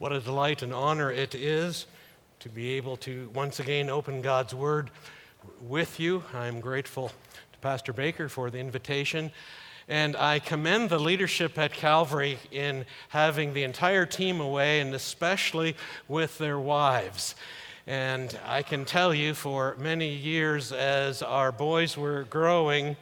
What a delight and honor it is to be able to once again open God's Word with you. I'm grateful to Pastor Baker for the invitation. And I commend the leadership at Calvary in having the entire team away, and especially with their wives. And I can tell you, for many years, as our boys were growing,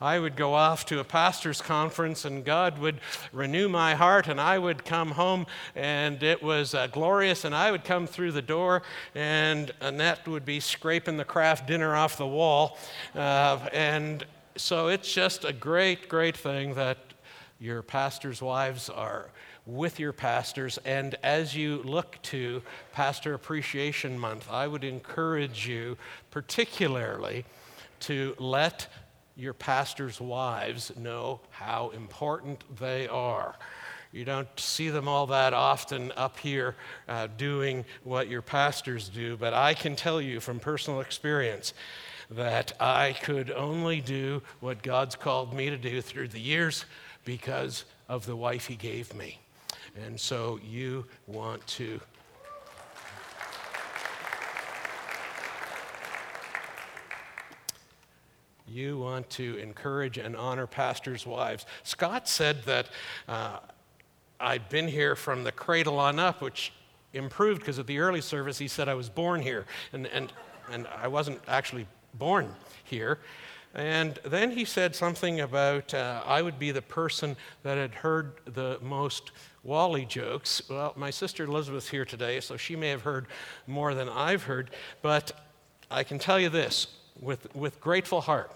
I would go off to a pastor's conference and God would renew my heart, and I would come home and it was uh, glorious. And I would come through the door, and Annette would be scraping the Kraft Dinner off the wall. Uh, and so it's just a great, great thing that your pastors' wives are with your pastors. And as you look to Pastor Appreciation Month, I would encourage you particularly to let your pastors' wives know how important they are. You don't see them all that often up here uh, doing what your pastors do, but I can tell you from personal experience that I could only do what God's called me to do through the years because of the wife He gave me. And so you want to you want to encourage and honor pastors' wives. Scott said that uh, I'd been here from the cradle on up, which improved because at the early service he said I was born here, and, and, and I wasn't actually born here. And then he said something about uh, I would be the person that had heard the most Wally jokes. Well, my sister Elizabeth's here today, so she may have heard more than I've heard, but I can tell you this with, with grateful heart.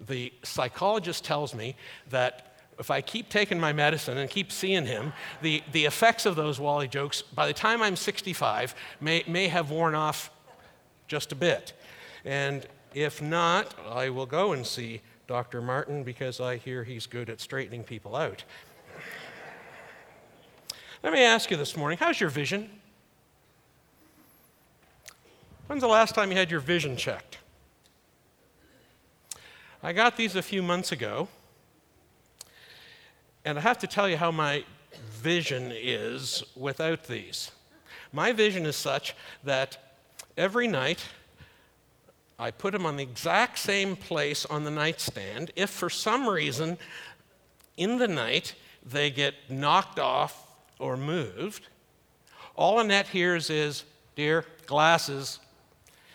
The psychologist tells me that if I keep taking my medicine and keep seeing him, the, the effects of those Wally jokes, by the time I'm 65, may, may have worn off just a bit. And if not, I will go and see Dr. Martin because I hear he's good at straightening people out. Let me ask you this morning how's your vision? When's the last time you had your vision checked? I got these a few months ago, and I have to tell you how my vision is without these. My vision is such that every night I put them on the exact same place on the nightstand. If for some reason in the night they get knocked off or moved, all Annette hears is, Dear, glasses.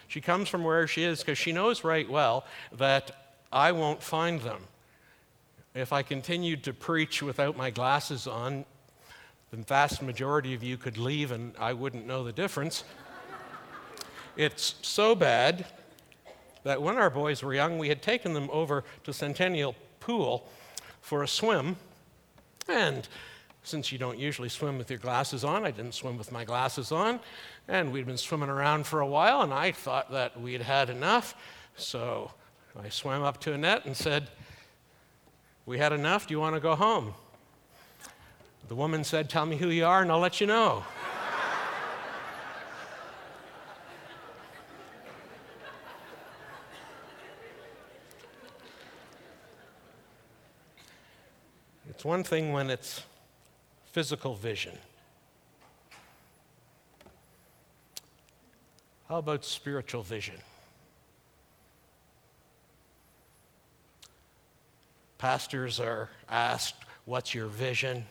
She comes from where she is because she knows right well that I won't find them. If I continued to preach without my glasses on, the vast majority of you could leave and I wouldn't know the difference. it's so bad that when our boys were young, we had taken them over to Centennial Pool for a swim. And since you don't usually swim with your glasses on, I didn't swim with my glasses on. And we'd been swimming around for a while, and I thought that we'd had enough. So I swam up to Annette and said, We had enough. Do you want to go home? The woman said, Tell me who you are and I'll let you know. it's one thing when it's physical vision. How about spiritual vision? Pastors are asked, What's your vision?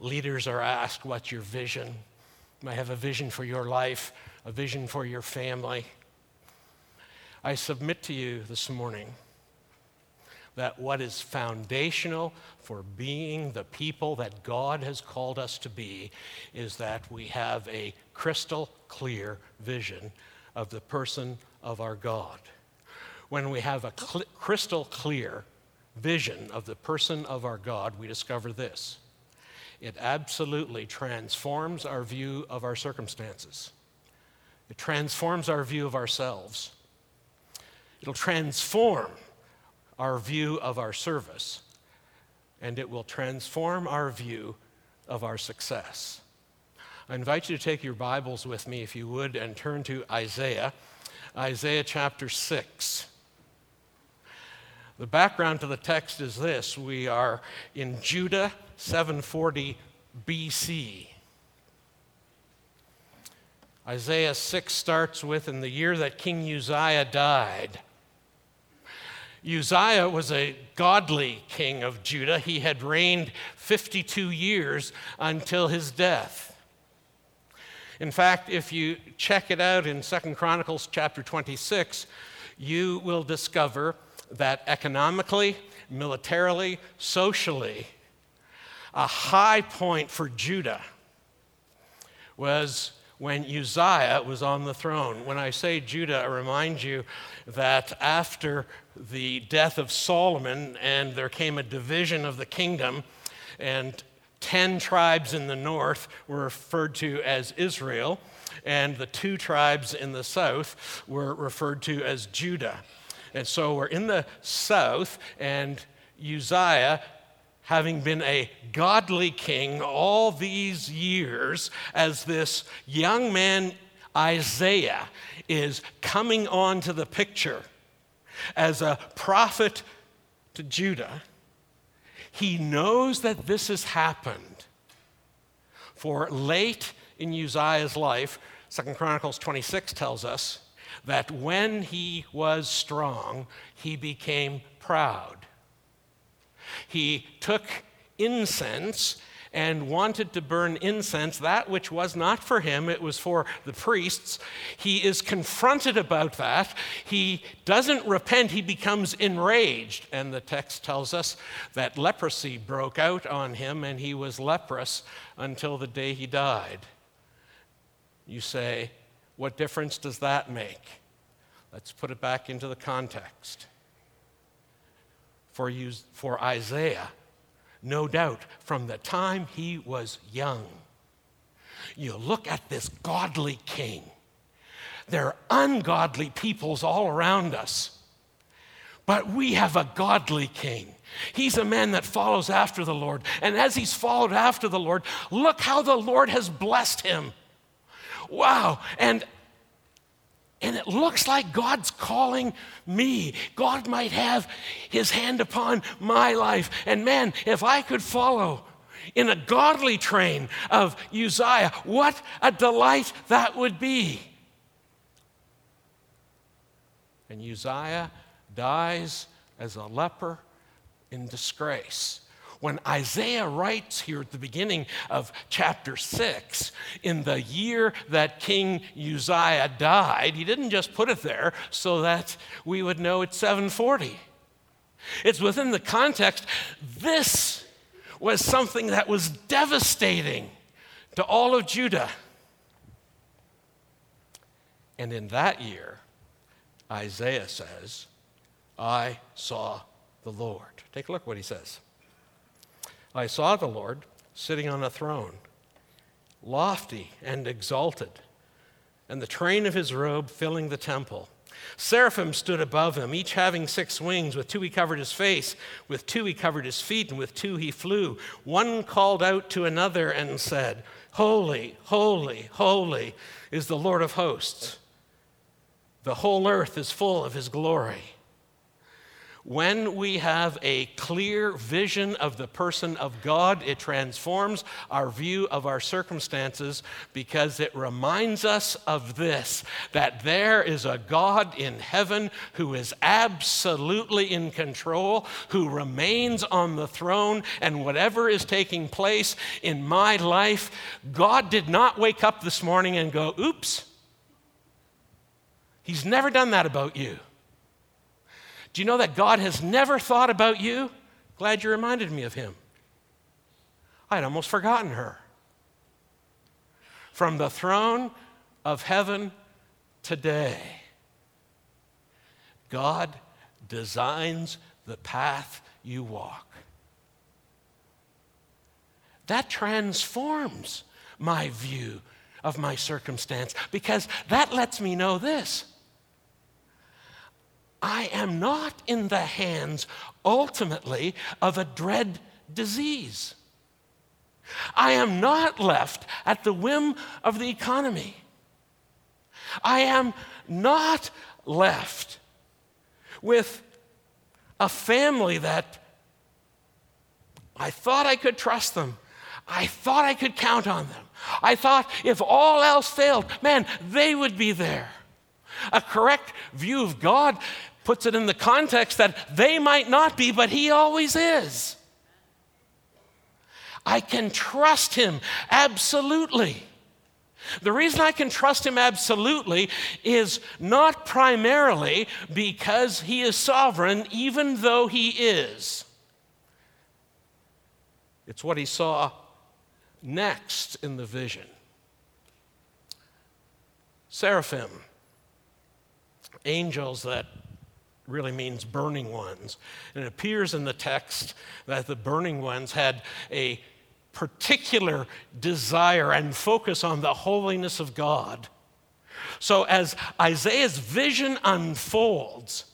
Leaders are asked, What's your vision? You might have a vision for your life, a vision for your family. I submit to you this morning that what is foundational for being the people that God has called us to be is that we have a crystal clear vision of the person of our God. When we have a cl- crystal clear vision of the person of our God, we discover this it absolutely transforms our view of our circumstances, it transforms our view of ourselves, it'll transform our view of our service, and it will transform our view of our success. I invite you to take your Bibles with me, if you would, and turn to Isaiah, Isaiah chapter 6. The background to the text is this we are in Judah, 740 BC. Isaiah 6 starts with In the year that King Uzziah died. Uzziah was a godly king of Judah. He had reigned 52 years until his death. In fact, if you check it out in Second Chronicles chapter 26, you will discover that economically, militarily, socially, a high point for Judah was when Uzziah was on the throne. When I say Judah, I remind you that after the death of Solomon and there came a division of the kingdom, and 10 tribes in the north were referred to as Israel, and the two tribes in the south were referred to as Judah. And so we're in the south, and Uzziah having been a godly king all these years, as this young man, Isaiah, is coming onto the picture as a prophet to Judah, he knows that this has happened. For late in Uzziah's life, Second Chronicles 26 tells us that when he was strong, he became proud. He took incense and wanted to burn incense, that which was not for him, it was for the priests. He is confronted about that. He doesn't repent, he becomes enraged. And the text tells us that leprosy broke out on him and he was leprous until the day he died. You say, what difference does that make? Let's put it back into the context for, you, for Isaiah, no doubt, from the time he was young. You look at this godly king. There are ungodly peoples all around us, but we have a godly king. He's a man that follows after the Lord. And as he's followed after the Lord, look how the Lord has blessed him. Wow. And and it looks like God's calling me. God might have his hand upon my life. And man, if I could follow in a godly train of Uzziah, what a delight that would be. And Uzziah dies as a leper in disgrace. When Isaiah writes here at the beginning of chapter 6, in the year that King Uzziah died, he didn't just put it there so that we would know it's 740. It's within the context, this was something that was devastating to all of Judah. And in that year, Isaiah says, I saw the Lord. Take a look what he says. I saw the Lord sitting on a throne, lofty and exalted, and the train of his robe filling the temple. Seraphim stood above him, each having six wings. With two he covered his face, with two he covered his feet, and with two he flew. One called out to another and said, Holy, holy, holy is the Lord of hosts. The whole earth is full of his glory. When we have a clear vision of the person of God, it transforms our view of our circumstances because it reminds us of this that there is a God in heaven who is absolutely in control, who remains on the throne, and whatever is taking place in my life, God did not wake up this morning and go, oops. He's never done that about you. Do you know that God has never thought about you? Glad you reminded me of him. I had almost forgotten her. From the throne of heaven today, God designs the path you walk. That transforms my view of my circumstance because that lets me know this I am not in the hands ultimately of a dread disease. I am not left at the whim of the economy. I am not left with a family that I thought I could trust them. I thought I could count on them. I thought if all else failed, man, they would be there. A correct view of God puts it in the context that they might not be, but He always is. I can trust Him absolutely. The reason I can trust Him absolutely is not primarily because He is sovereign, even though He is. It's what He saw next in the vision. Seraphim, angels that really means burning ones. And it appears in the text that the burning ones had a particular desire and focus on the holiness of God. So as Isaiah's vision unfolds,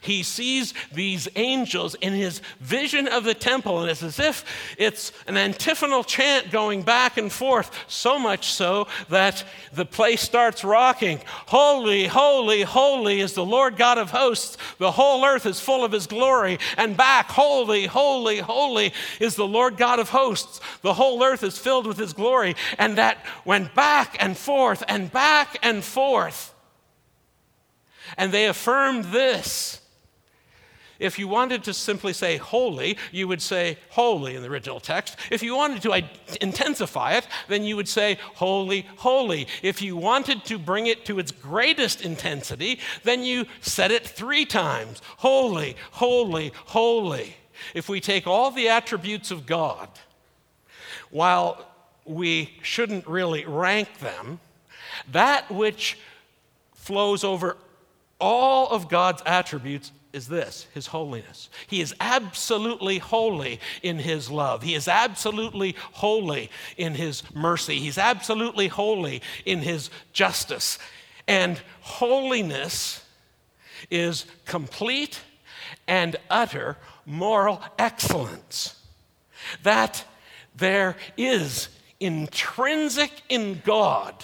he sees these angels in his vision of the temple, and it's as if it's an antiphonal chant going back and forth, so much so that the place starts rocking. Holy, holy, holy is the Lord God of hosts. The whole earth is full of his glory. And back, holy, holy, holy is the Lord God of hosts. The whole earth is filled with his glory. And that went back and forth and back and forth. And they affirmed this if you wanted to simply say holy, you would say holy in the original text. If you wanted to intensify it, then you would say holy, holy. If you wanted to bring it to its greatest intensity, then you said it three times holy, holy, holy. If we take all the attributes of God, while we shouldn't really rank them, that which flows over all of God's attributes is this His holiness. He is absolutely holy in His love. He is absolutely holy in His mercy. He's absolutely holy in His justice. And holiness is complete and utter moral excellence. That there is intrinsic in God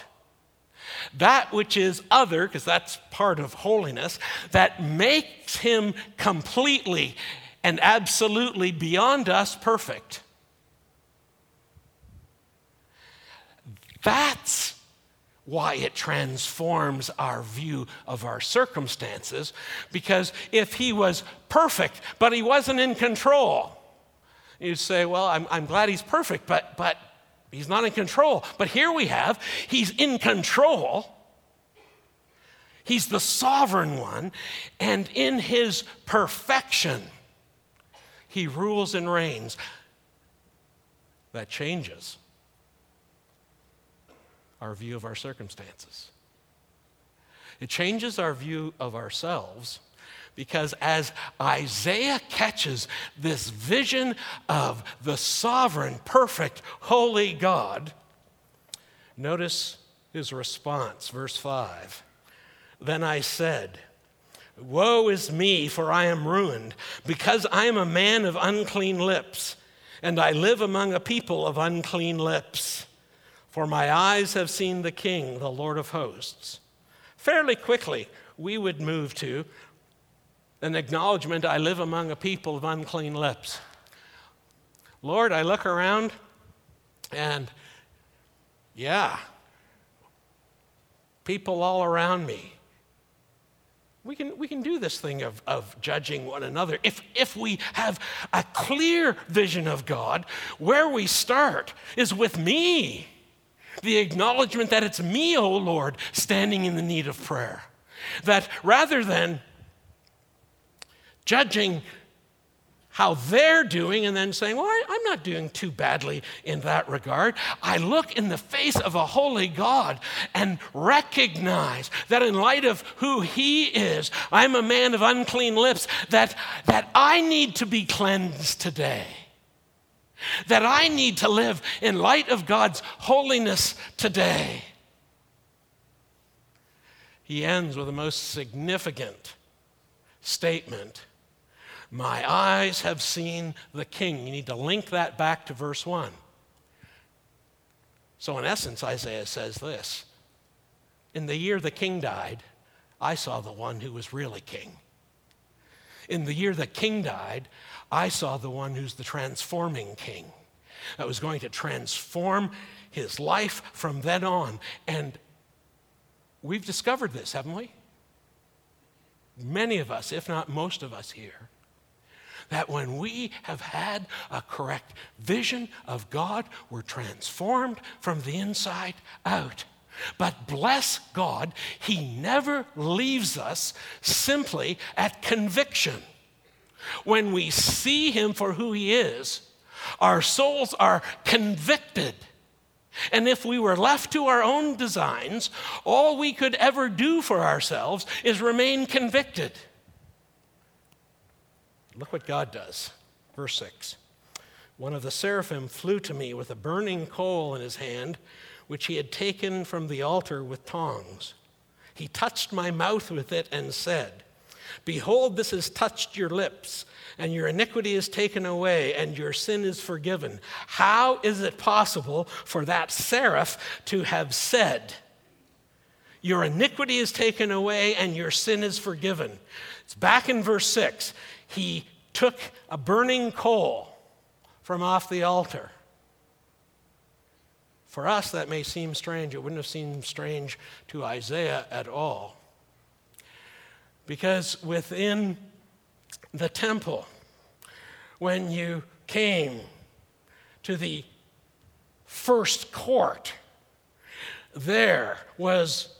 that which is other, because that's part of holiness, that makes him completely and absolutely beyond us perfect. That's why it transforms our view of our circumstances, because if he was perfect, but he wasn't in control, you'd say, Well, I'm, I'm glad he's perfect, but, but He's not in control. But here we have, he's in control. He's the sovereign one. And in his perfection, he rules and reigns. That changes our view of our circumstances. It changes our view of ourselves because as Isaiah catches this vision of the sovereign, perfect, holy God, notice his response, verse 5. Then I said, Woe is me, for I am ruined, because I am a man of unclean lips, and I live among a people of unclean lips. For my eyes have seen the King, the Lord of hosts. Fairly quickly, we would move to an acknowledgement I live among a people of unclean lips. Lord, I look around and yeah, people all around me. We can, we can do this thing of, of judging one another. If, if we have a clear vision of God, where we start is with me. The acknowledgement that it's me, O oh Lord, standing in the need of prayer. That rather than judging how they're doing and then saying, Well, I'm not doing too badly in that regard. I look in the face of a holy God and recognize that in light of who He is, I'm a man of unclean lips, that, that I need to be cleansed today. That I need to live in light of God's holiness today. He ends with a most significant statement my eyes have seen the King. You need to link that back to verse 1. So, in essence, Isaiah says this In the year the king died, I saw the one who was really king. In the year the king died, I saw the one who's the transforming king. that was going to transform his life from then on. And we've discovered this, haven't we? Many of us, if not most of us here, that when we have had a correct vision of God, we're transformed from the inside out. But bless God, He never leaves us simply at conviction. When we see Him for who He is, our souls are convicted. And if we were left to our own designs, all we could ever do for ourselves is remain convicted. Look what God does. Verse 6 One of the seraphim flew to me with a burning coal in his hand which he had taken from the altar with tongs. He touched my mouth with it and said, Behold, this has touched your lips, and your iniquity is taken away, and your sin is forgiven. How is it possible for that seraph to have said, Your iniquity is taken away, and your sin is forgiven? It's back in verse 6. He took a burning coal from off the altar for us, that may seem strange. It wouldn't have seemed strange to Isaiah at all. Because within the temple, when you came to the first court, there was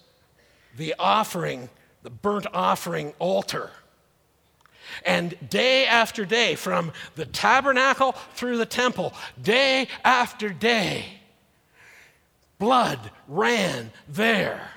the offering, the burnt offering altar. And day after day, from the tabernacle through the temple, day after day, Blood ran there.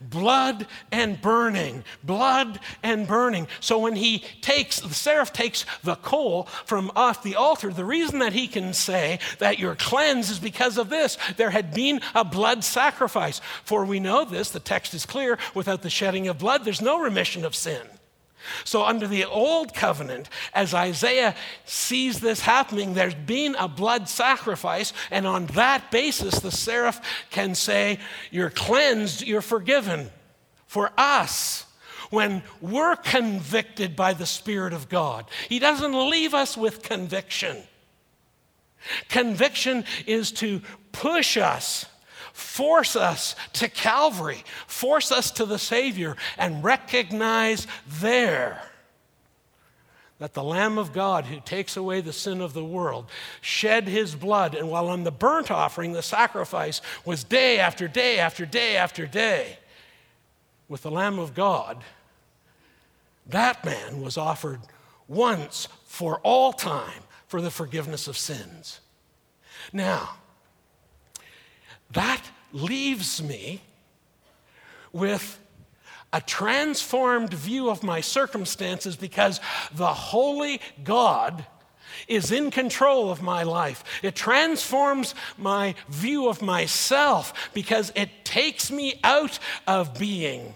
Blood and burning, blood and burning. So when he takes, the seraph takes the coal from off the altar, the reason that he can say that you're cleansed is because of this. There had been a blood sacrifice. For we know this, the text is clear without the shedding of blood, there's no remission of sin. So, under the old covenant, as Isaiah sees this happening, there's been a blood sacrifice, and on that basis, the seraph can say, You're cleansed, you're forgiven. For us, when we're convicted by the Spirit of God, He doesn't leave us with conviction. Conviction is to push us force us to Calvary, force us to the Savior, and recognize there that the Lamb of God who takes away the sin of the world shed his blood. And while on the burnt offering, the sacrifice was day after day after day after day, with the Lamb of God, that man was offered once for all time for the forgiveness of sins. Now, that leaves me with a transformed view of my circumstances because the holy God is in control of my life. It transforms my view of myself because it takes me out of being.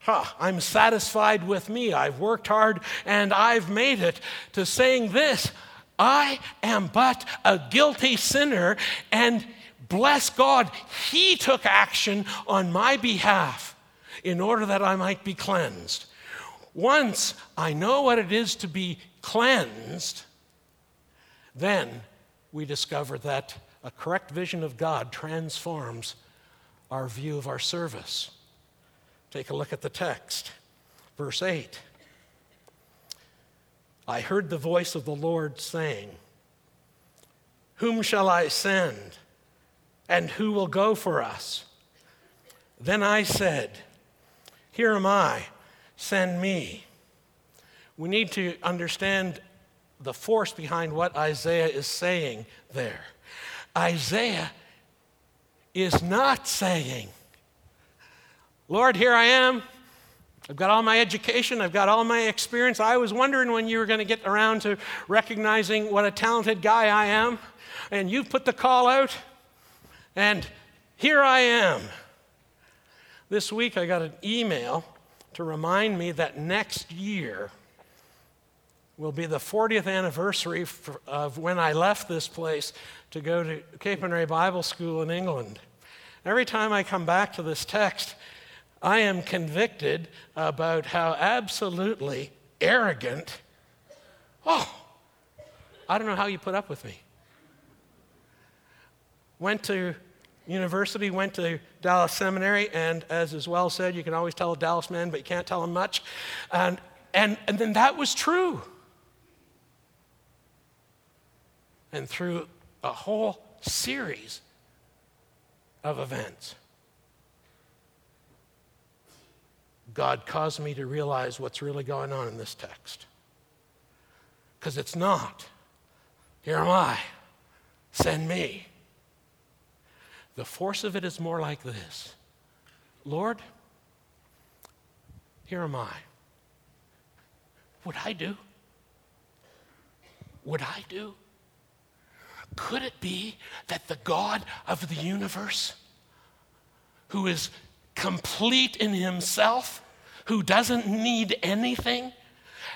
Huh, I'm satisfied with me. I've worked hard and I've made it to saying this I am but a guilty sinner and Bless God, He took action on my behalf in order that I might be cleansed. Once I know what it is to be cleansed, then we discover that a correct vision of God transforms our view of our service. Take a look at the text, verse 8. I heard the voice of the Lord saying, Whom shall I send? And who will go for us? Then I said, Here am I, send me. We need to understand the force behind what Isaiah is saying there. Isaiah is not saying, Lord, here I am. I've got all my education, I've got all my experience. I was wondering when you were going to get around to recognizing what a talented guy I am, and you've put the call out. And here I am. This week I got an email to remind me that next year will be the 40th anniversary of when I left this place to go to Capernwray Bible School in England. Every time I come back to this text, I am convicted about how absolutely arrogant. Oh, I don't know how you put up with me. went to university, went to Dallas Seminary, and as is well said, you can always tell a Dallas man, but you can't tell him much. And, and, and then that was true. And through a whole series of events, God caused me to realize what's really going on in this text. Because it's not, here am I, send me. The force of it is more like this Lord, here am I. Would I do? Would I do? Could it be that the God of the universe, who is complete in himself, who doesn't need anything,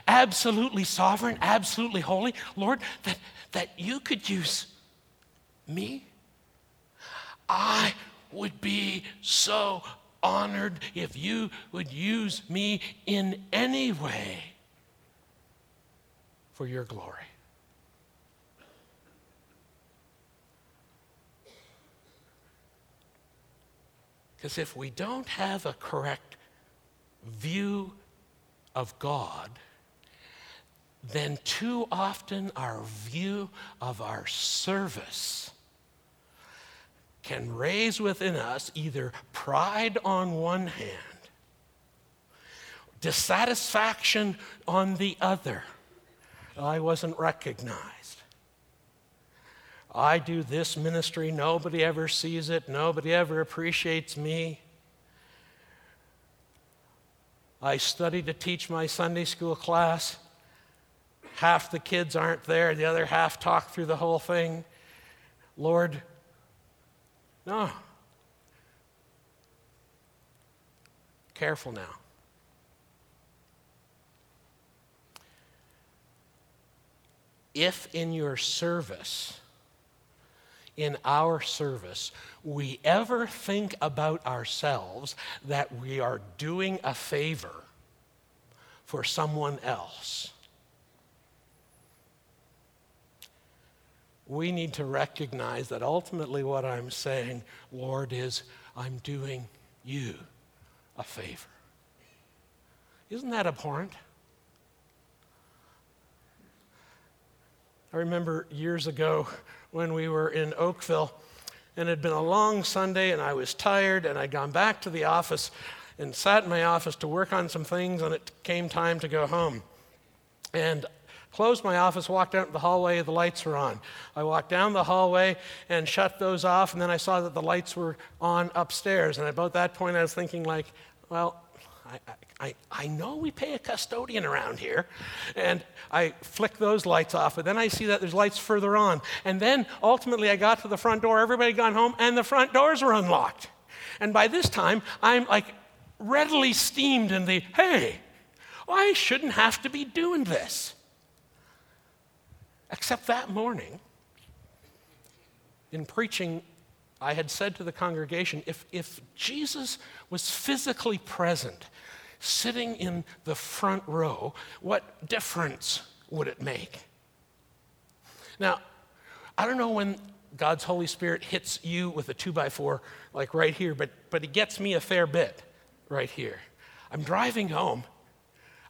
absolutely sovereign, absolutely holy, Lord, that, that you could use me? I would be so honored if you would use me in any way for your glory. Because if we don't have a correct view of God, then too often our view of our service can raise within us either pride on one hand, dissatisfaction on the other. I wasn't recognized. I do this ministry, nobody ever sees it, nobody ever appreciates me. I study to teach my Sunday school class. Half the kids aren't there, the other half talk through the whole thing. Lord, no. Careful now. If in your service, in our service, we ever think about ourselves that we are doing a favor for someone else, we need to recognize that ultimately what I'm saying, Lord, is I'm doing you a favor. Isn't that abhorrent? I remember years ago when we were in Oakville, and it had been a long Sunday, and I was tired, and I'd gone back to the office and sat in my office to work on some things, and it came time to go home. And Closed my office, walked out the hallway, the lights were on. I walked down the hallway and shut those off, and then I saw that the lights were on upstairs. And about that point, I was thinking, like, well, I, I, I know we pay a custodian around here. And I flick those lights off, but then I see that there's lights further on. And then ultimately, I got to the front door, everybody gone home, and the front doors were unlocked. And by this time, I'm like readily steamed in the, hey, I shouldn't have to be doing this. Except that morning, in preaching, I had said to the congregation if, if Jesus was physically present, sitting in the front row, what difference would it make? Now, I don't know when God's Holy Spirit hits you with a two by four, like right here, but, but he gets me a fair bit right here. I'm driving home.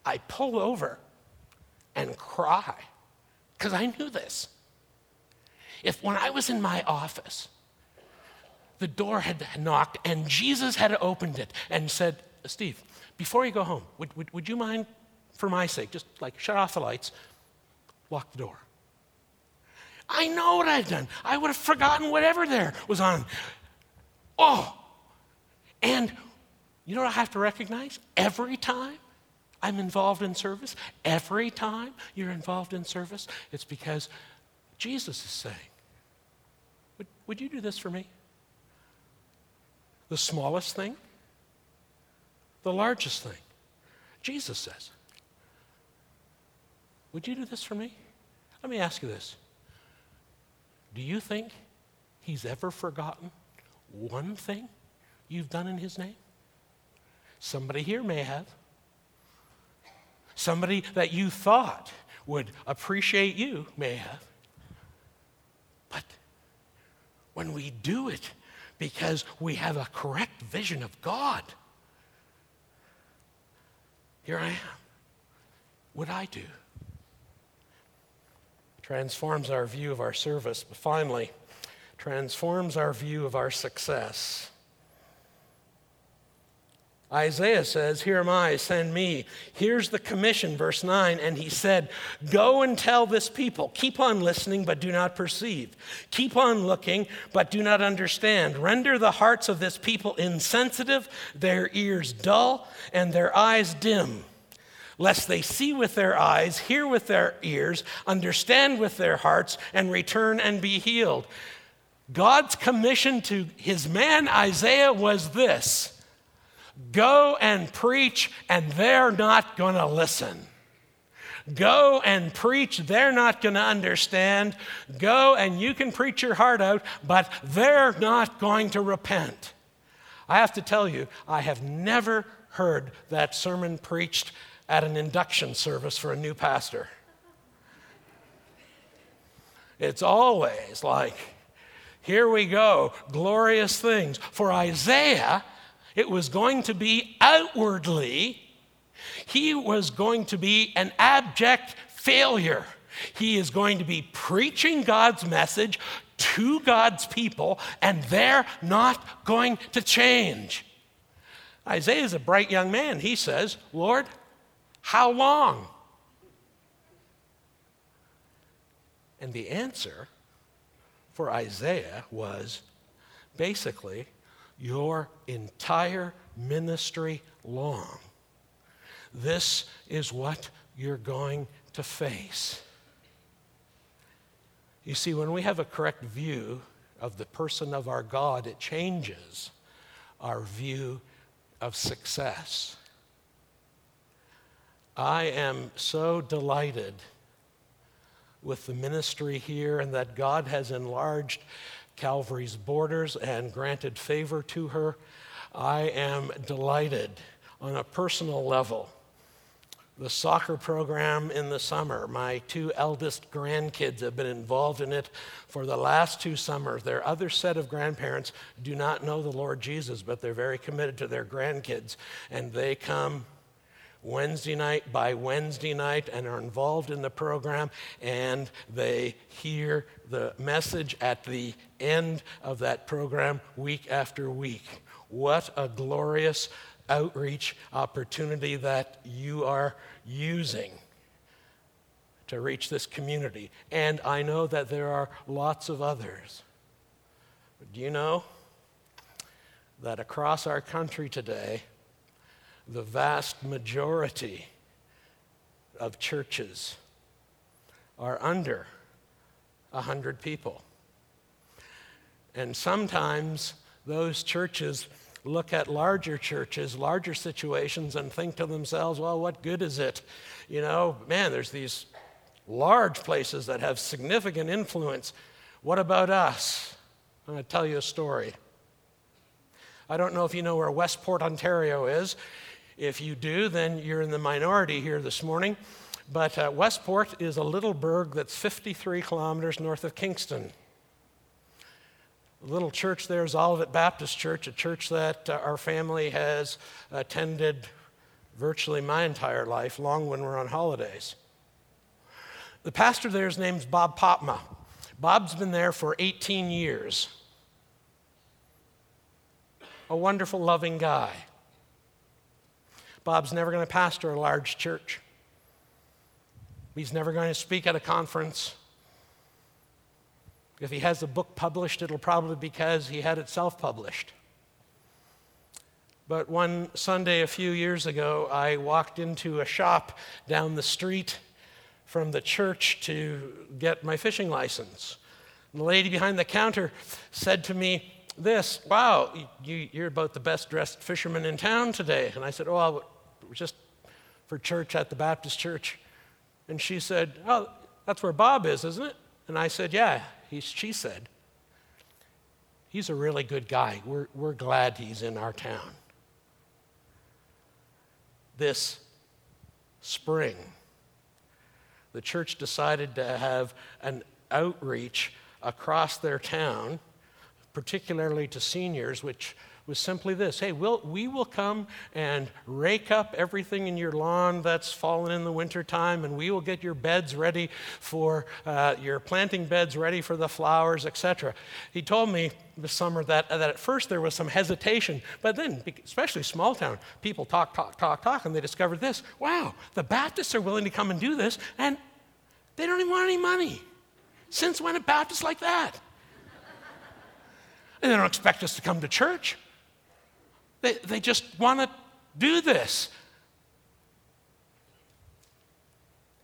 I pull over and cry because I knew this. If when I was in my office, the door had knocked and Jesus had opened it and said, Steve, before you go home, would, would, would you mind, for my sake, just like shut off the lights, lock the door? I know what I've done. I would have forgotten whatever there was on. Oh, and you know what I have to recognize? Every time I'm involved in service. Every time you're involved in service, it's because Jesus is saying, Would, would you do this for me? The smallest thing, the largest thing. Jesus says, Would you do this for me? Let me ask you this Do you think he's ever forgotten one thing you've done in his name? Somebody here may have somebody that you thought would appreciate you may have. But when we do it because we have a correct vision of God. Here I am. What I do transforms our view of our service, but finally, transforms our view of our success. Isaiah says, Here am I, send me. Here's the commission, verse 9. And he said, Go and tell this people, keep on listening, but do not perceive. Keep on looking, but do not understand. Render the hearts of this people insensitive, their ears dull, and their eyes dim, lest they see with their eyes, hear with their ears, understand with their hearts, and return and be healed. God's commission to his man Isaiah was this Go and preach, and they're not going to listen. Go and preach, they're not going to understand. Go and you can preach your heart out, but they're not going to repent. I have to tell you, I have never heard that sermon preached at an induction service for a new pastor. It's always like, here we go, glorious things. For Isaiah, it was going to be outwardly, he was going to be an abject failure. He is going to be preaching God's message to God's people, and they're not going to change. Isaiah is a bright young man. He says, Lord, how long? And the answer for Isaiah was basically, your entire ministry long. This is what you're going to face. You see, when we have a correct view of the person of our God, it changes our view of success. I am so delighted with the ministry here and that God has enlarged Calvary's borders and granted favor to her. I am delighted on a personal level. The soccer program in the summer, my two eldest grandkids have been involved in it for the last two summers. Their other set of grandparents do not know the Lord Jesus, but they're very committed to their grandkids. And they come Wednesday night by Wednesday night and are involved in the program, and they hear the message at the end of that program week after week. What a glorious outreach opportunity that you are using to reach this community. And I know that there are lots of others. But do you know that across our country today, the vast majority of churches are under 100 people. And sometimes those churches look at larger churches, larger situations, and think to themselves, well, what good is it? You know, man, there's these large places that have significant influence. What about us? I'm going to tell you a story. I don't know if you know where Westport, Ontario is. If you do, then you're in the minority here this morning. But uh, Westport is a little burg that's 53 kilometers north of Kingston. The little church there is Olivet Baptist Church, a church that uh, our family has attended virtually my entire life, long when we're on holidays. The pastor there, his name's Bob Popma. Bob's been there for 18 years. A wonderful, loving guy. Bob's never going to pastor a large church. He's never going to speak at a conference. If he has a book published, it'll probably be because he had it self published. But one Sunday a few years ago, I walked into a shop down the street from the church to get my fishing license. And the lady behind the counter said to me, This, wow, you, are about the best dressed fisherman in town today. And I said, Oh, I was just for church at the Baptist church. And she said, Oh, that's where Bob is, isn't it? And I said, Yeah. He, she said, He's a really good guy. We're, we're glad he's in our town. This spring, the church decided to have an outreach across their town particularly to seniors, which was simply this hey, we'll, we will come and rake up everything in your lawn that's fallen in the wintertime, and we will get your beds ready for uh, your planting beds ready for the flowers, etc. He told me this summer that, that at first there was some hesitation, but then, especially small town, people talk, talk, talk, talk, and they discovered this wow, the Baptists are willing to come and do this, and they don't even want any money. Since when a Baptist like that? And they don't expect us to come to church. They, they just want to do this.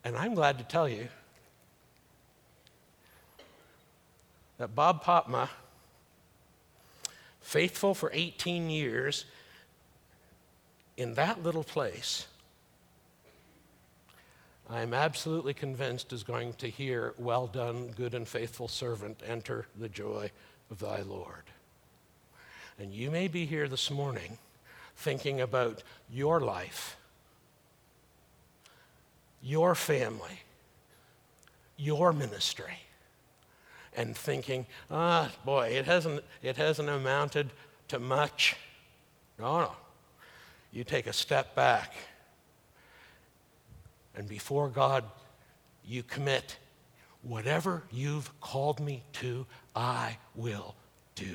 And I'm glad to tell you that Bob Popma, faithful for 18 years in that little place, I'm absolutely convinced is going to hear, Well done, good and faithful servant, enter the joy of thy Lord. And you may be here this morning thinking about your life, your family, your ministry, and thinking, ah, boy, it hasn't, it hasn't amounted to much. No, no. You take a step back, and before God, you commit whatever you've called me to, I will do.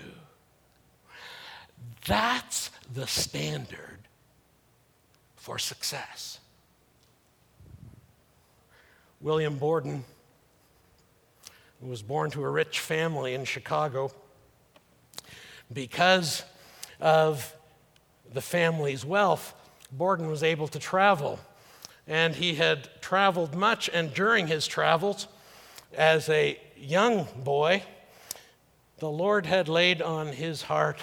That's the standard for success. William Borden was born to a rich family in Chicago. Because of the family's wealth, Borden was able to travel. And he had traveled much, and during his travels, as a young boy, the Lord had laid on his heart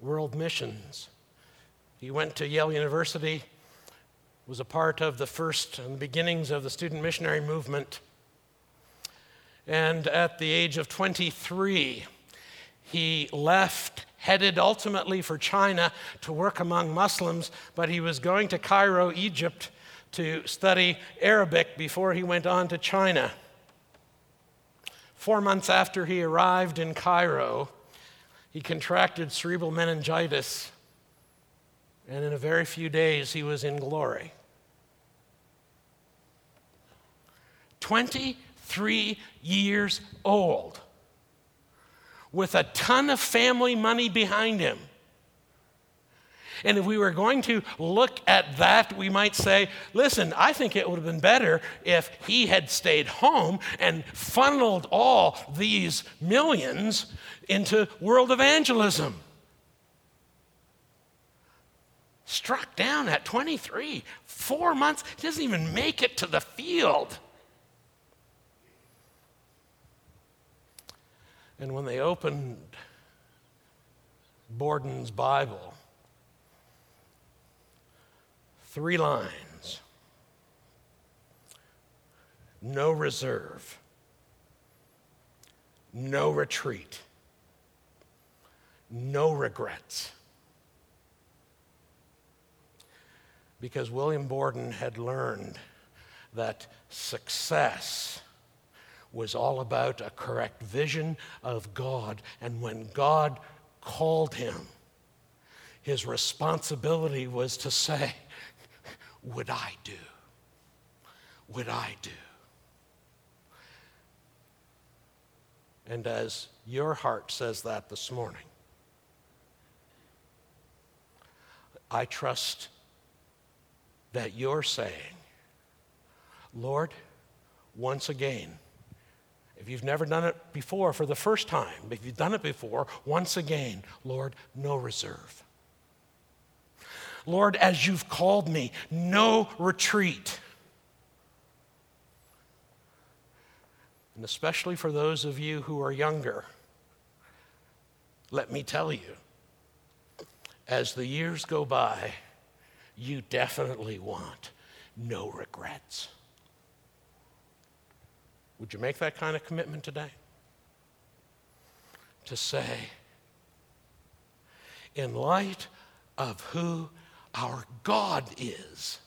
world missions. He went to Yale University, was a part of the first and the beginnings of the student missionary movement. And at the age of 23, he left, headed ultimately for China to work among Muslims, but he was going to Cairo, Egypt, to study Arabic before he went on to China. Four months after he arrived in Cairo, he contracted cerebral meningitis, and in a very few days, he was in glory. 23 years old, with a ton of family money behind him. And if we were going to look at that, we might say, listen, I think it would have been better if he had stayed home and funneled all these millions into world evangelism. Struck down at 23, four months, he doesn't even make it to the field. And when they opened Borden's Bible, three lines no reserve, no retreat no regrets. Because William Borden had learned that success was all about a correct vision of God. And when God called him, his responsibility was to say, Would I do? Would I do? And as your heart says that this morning, I trust that you're saying, Lord, once again, if you've never done it before for the first time, if you've done it before, once again, Lord, no reserve. Lord, as you've called me, no retreat. And especially for those of you who are younger, let me tell you, as the years go by, you definitely want no regrets. Would you make that kind of commitment today? To say, in light of who our God is,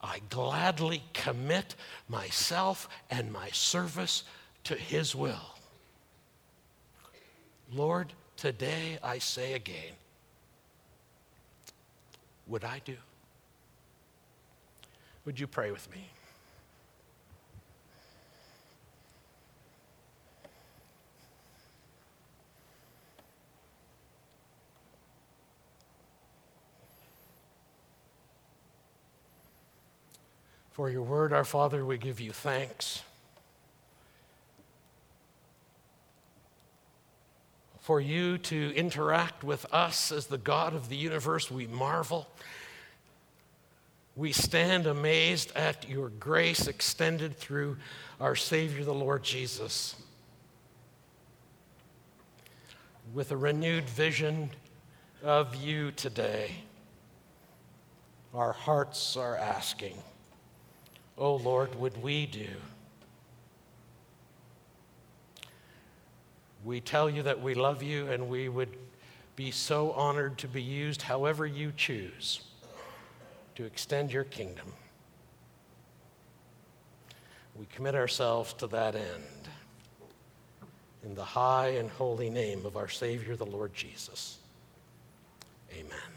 I gladly commit myself and my service to His will. Lord, today I say again, would I do? Would you pray with me? For your word, our Father, we give you thanks. For you to interact with us as the God of the universe, we marvel. We stand amazed at your grace extended through our Savior, the Lord Jesus. With a renewed vision of you today, our hearts are asking. Oh Lord, would we do? We tell you that we love you and we would be so honored to be used however you choose to extend your kingdom. We commit ourselves to that end in the high and holy name of our Savior, the Lord Jesus. Amen.